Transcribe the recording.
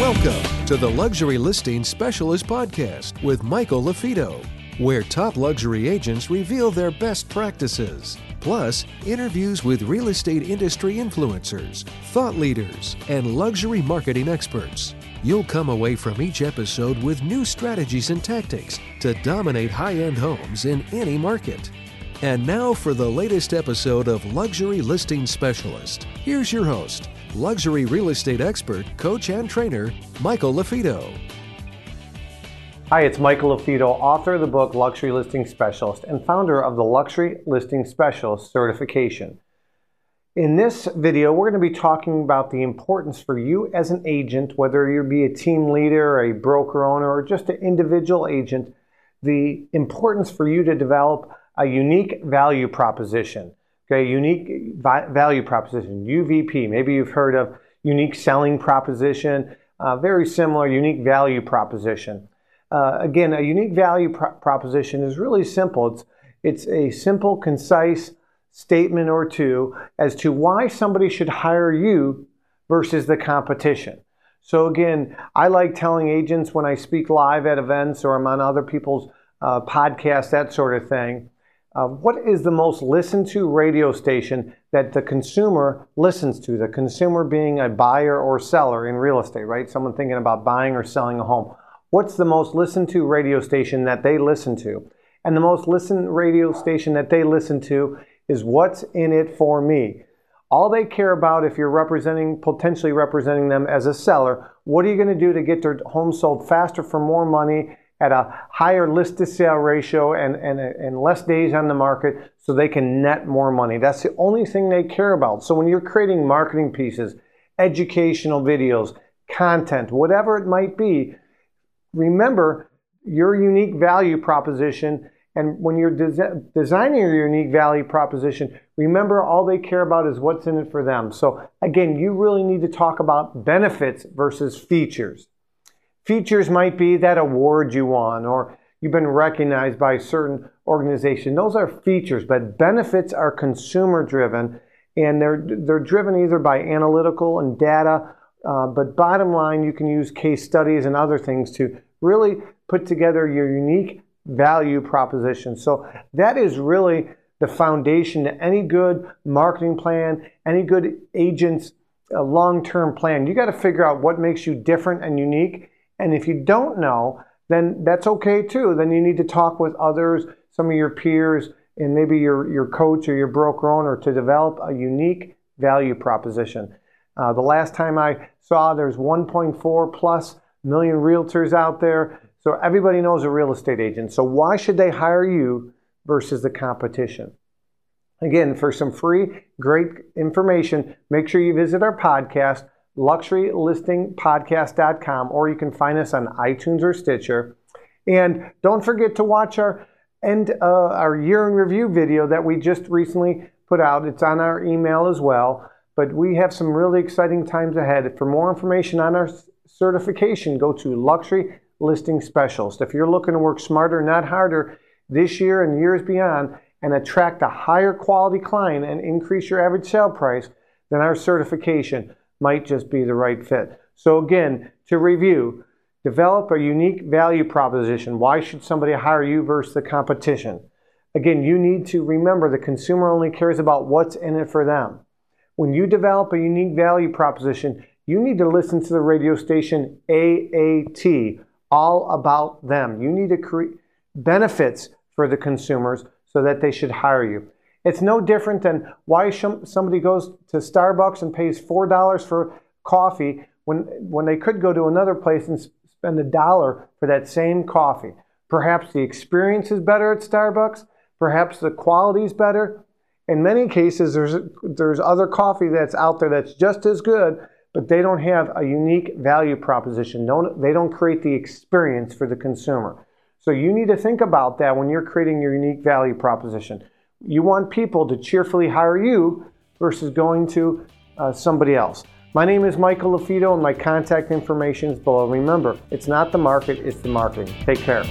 Welcome to the Luxury Listing Specialist Podcast with Michael LaFido, where top luxury agents reveal their best practices, plus interviews with real estate industry influencers, thought leaders, and luxury marketing experts. You'll come away from each episode with new strategies and tactics to dominate high end homes in any market. And now for the latest episode of Luxury Listing Specialist. Here's your host, luxury real estate expert, coach, and trainer, Michael LaFido. Hi, it's Michael LaFido, author of the book Luxury Listing Specialist and founder of the Luxury Listing Specialist certification. In this video, we're going to be talking about the importance for you as an agent, whether you be a team leader, a broker owner, or just an individual agent, the importance for you to develop a unique value proposition. Okay, unique value proposition, UVP. Maybe you've heard of unique selling proposition, uh, very similar, unique value proposition. Uh, again, a unique value pro- proposition is really simple. It's, it's a simple, concise statement or two as to why somebody should hire you versus the competition. So, again, I like telling agents when I speak live at events or I'm on other people's uh, podcasts, that sort of thing uh, what is the most listened to radio station that the consumer listens to? The consumer being a buyer or seller in real estate, right? Someone thinking about buying or selling a home. What's the most listened to radio station that they listen to? And the most listened radio station that they listen to is What's in It for Me. All they care about if you're representing, potentially representing them as a seller, what are you going to do to get their home sold faster for more money at a higher list to sale ratio and, and, and less days on the market so they can net more money. That's the only thing they care about. So when you're creating marketing pieces, educational videos, content, whatever it might be, remember your unique value proposition. And when you're des- designing your unique value proposition, remember all they care about is what's in it for them. So again, you really need to talk about benefits versus features. Features might be that award you won or you've been recognized by a certain organization. Those are features, but benefits are consumer driven and they're, they're driven either by analytical and data. Uh, but bottom line, you can use case studies and other things to really put together your unique value proposition. So that is really the foundation to any good marketing plan, any good agent's uh, long term plan. You got to figure out what makes you different and unique and if you don't know, then that's okay too. Then you need to talk with others, some of your peers, and maybe your, your coach or your broker owner to develop a unique value proposition. Uh, the last time I saw there's 1.4 plus million realtors out there. So everybody knows a real estate agent. So why should they hire you versus the competition? Again, for some free, great information, make sure you visit our podcast luxurylistingpodcast.com, or you can find us on iTunes or Stitcher. And don't forget to watch our end uh, our year in review video that we just recently put out. It's on our email as well. But we have some really exciting times ahead. For more information on our certification, go to Luxury Listing Specialist. If you're looking to work smarter, not harder, this year and years beyond, and attract a higher quality client and increase your average sale price, then our certification might just be the right fit. So, again, to review, develop a unique value proposition. Why should somebody hire you versus the competition? Again, you need to remember the consumer only cares about what's in it for them. When you develop a unique value proposition, you need to listen to the radio station AAT, all about them. You need to create benefits for the consumers so that they should hire you. It's no different than why somebody goes to Starbucks and pays $4 for coffee when, when they could go to another place and spend a dollar for that same coffee. Perhaps the experience is better at Starbucks, perhaps the quality is better. In many cases, there's, there's other coffee that's out there that's just as good, but they don't have a unique value proposition. Don't, they don't create the experience for the consumer. So you need to think about that when you're creating your unique value proposition. You want people to cheerfully hire you versus going to uh, somebody else. My name is Michael LaFido, and my contact information is below. Remember, it's not the market, it's the marketing. Take care.